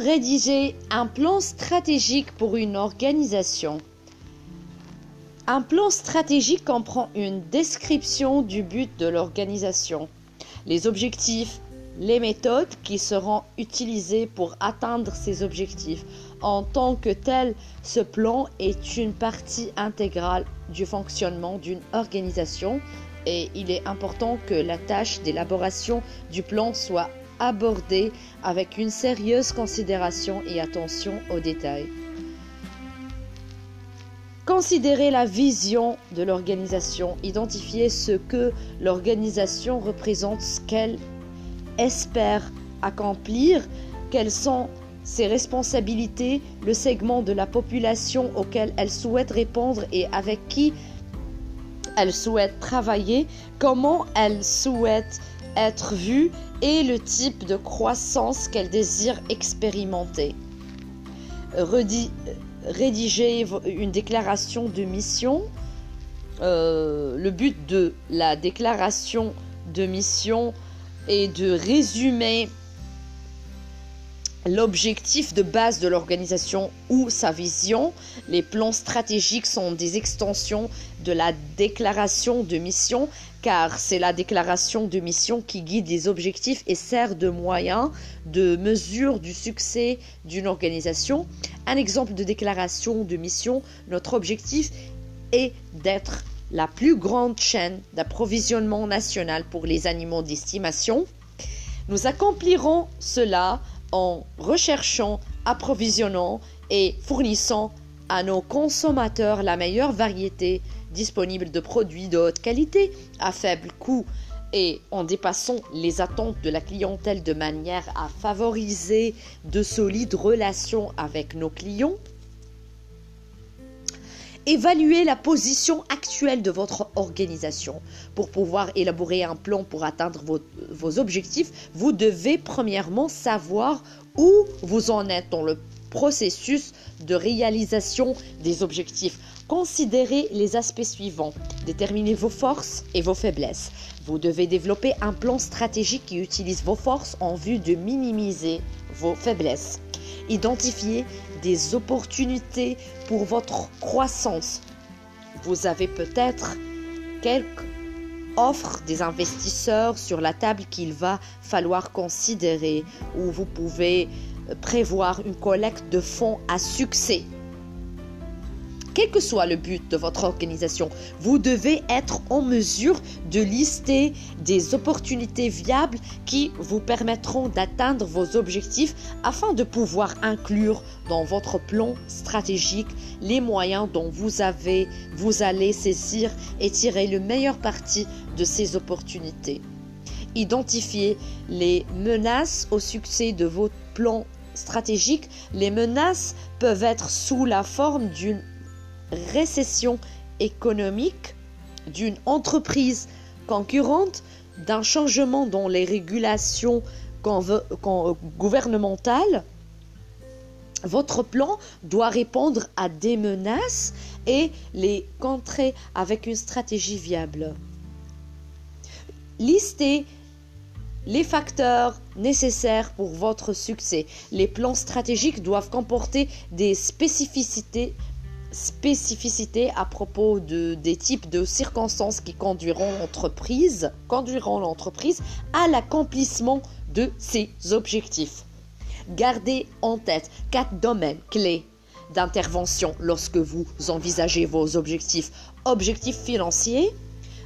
rédiger un plan stratégique pour une organisation Un plan stratégique comprend une description du but de l'organisation, les objectifs, les méthodes qui seront utilisées pour atteindre ces objectifs. En tant que tel, ce plan est une partie intégrale du fonctionnement d'une organisation et il est important que la tâche d'élaboration du plan soit abordée avec une sérieuse considération et attention aux détails. Considérez la vision de l'organisation, identifiez ce que l'organisation représente, ce qu'elle espère accomplir, quelles sont ses responsabilités, le segment de la population auquel elle souhaite répondre et avec qui elle souhaite travailler, comment elle souhaite être vue et le type de croissance qu'elle désire expérimenter. rédiger une déclaration de mission. Euh, le but de la déclaration de mission est de résumer l'objectif de base de l'organisation ou sa vision. Les plans stratégiques sont des extensions de la déclaration de mission car c'est la déclaration de mission qui guide les objectifs et sert de moyen de mesure du succès d'une organisation. Un exemple de déclaration de mission, notre objectif est d'être la plus grande chaîne d'approvisionnement national pour les animaux d'estimation. Nous accomplirons cela en recherchant, approvisionnant et fournissant à nos consommateurs la meilleure variété disponible de produits de haute qualité à faible coût et en dépassant les attentes de la clientèle de manière à favoriser de solides relations avec nos clients. Évaluez la position actuelle de votre organisation. Pour pouvoir élaborer un plan pour atteindre vos, objectifs, vous devez premièrement savoir où vous en êtes dans le processus de réalisation des objectifs. Considérez les aspects suivants. Déterminez vos forces et vos faiblesses. Vous devez développer un plan stratégique qui utilise vos forces en vue de minimiser vos faiblesses. Identifiez des opportunités pour votre croissance. Vous avez peut-être quelques offres des investisseurs sur la table qu'il va falloir considérer ou vous pouvez prévoir une collecte de fonds à succès quel que soit le but de votre organisation, vous devez être en mesure de lister des opportunités viables qui vous permettront d'atteindre vos objectifs afin de pouvoir inclure dans votre plan stratégique les moyens dont vous avez, vous allez saisir et tirer le meilleur parti de ces opportunités. Identifiez les menaces au succès de votre plan stratégique. Les menaces peuvent être sous la forme d'une récession économique d'une entreprise concurrente, d'un changement dans les régulations gouvernementales, votre plan doit répondre à des menaces et les contrer avec une stratégie viable. Listez les facteurs nécessaires pour votre succès. Les plans stratégiques doivent comporter des spécificités spécificités à propos de, des types de circonstances qui conduiront l'entreprise, conduiront l'entreprise à l'accomplissement de ses objectifs. Gardez en tête quatre domaines clés d'intervention lorsque vous envisagez vos objectifs. Objectifs financiers,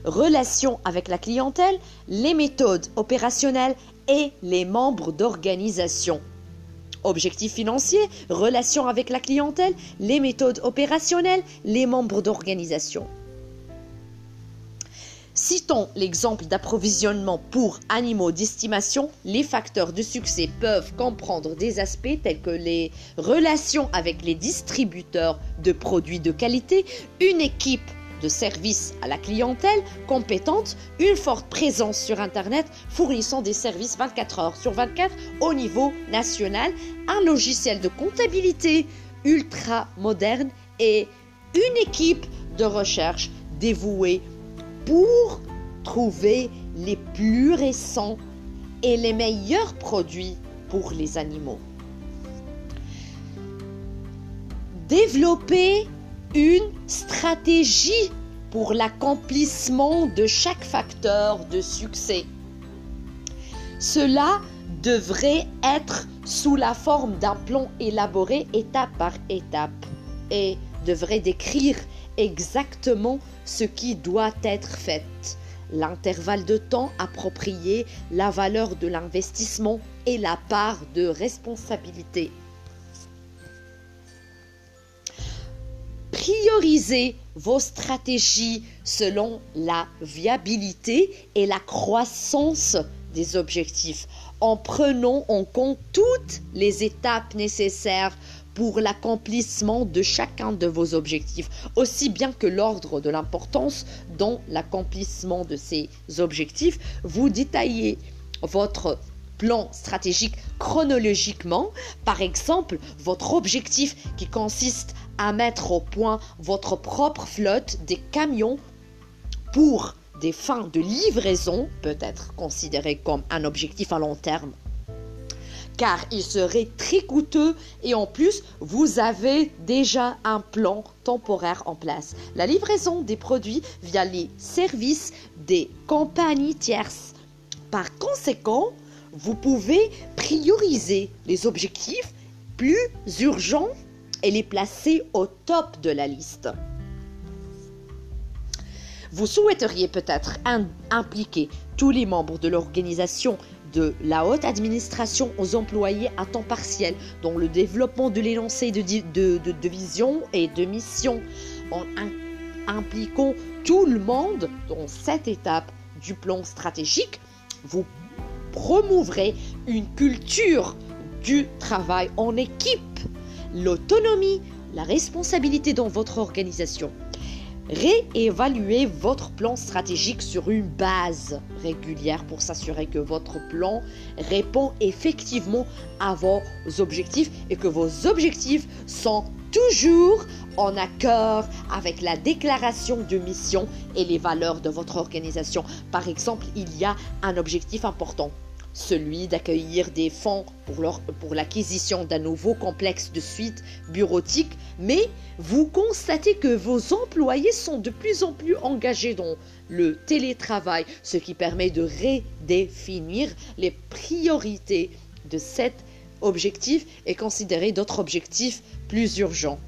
relations avec la clientèle, les méthodes opérationnelles et les membres d'organisation objectifs financiers, relations avec la clientèle, les méthodes opérationnelles, les membres d'organisation. Citons l'exemple d'approvisionnement pour animaux d'estimation. Les facteurs de succès peuvent comprendre des aspects tels que les relations avec les distributeurs de produits de qualité, une équipe de services à la clientèle compétente, une forte présence sur Internet fournissant des services 24 heures sur 24 au niveau national, un logiciel de comptabilité ultra moderne et une équipe de recherche dévouée pour trouver les plus récents et les meilleurs produits pour les animaux. Développer une stratégie pour l'accomplissement de chaque facteur de succès. Cela devrait être sous la forme d'un plan élaboré étape par étape et devrait décrire exactement ce qui doit être fait, l'intervalle de temps approprié, la valeur de l'investissement et la part de responsabilité. Priorisez vos stratégies selon la viabilité et la croissance des objectifs en prenant en compte toutes les étapes nécessaires pour l'accomplissement de chacun de vos objectifs, aussi bien que l'ordre de l'importance dans l'accomplissement de ces objectifs. Vous détaillez votre plan stratégique chronologiquement, par exemple votre objectif qui consiste à mettre au point votre propre flotte des camions pour des fins de livraison peut être considéré comme un objectif à long terme car il serait très coûteux et en plus, vous avez déjà un plan temporaire en place. La livraison des produits via les services des compagnies tierces. Par conséquent, vous pouvez prioriser les objectifs plus urgents et les placer au top de la liste. Vous souhaiteriez peut-être impliquer tous les membres de l'organisation de la haute administration aux employés à temps partiel dans le développement de l'énoncé de, de, vision et de mission. En impliquant tout le monde dans cette étape du plan stratégique, vous promouvrez une culture du travail en équipe, l'autonomie, la responsabilité dans votre organisation. Réévaluez votre plan stratégique sur une base régulière pour s'assurer que votre plan répond effectivement à vos objectifs et que vos objectifs sont toujours en accord avec la déclaration de mission et les valeurs de votre organisation. Par exemple, il y a un objectif important celui d'accueillir des fonds pour, l'acquisition d'un nouveau complexe de suite bureautique, mais vous constatez que vos employés sont de plus en plus engagés dans le télétravail, ce qui permet de redéfinir les priorités de cet objectif et considérer d'autres objectifs plus urgents.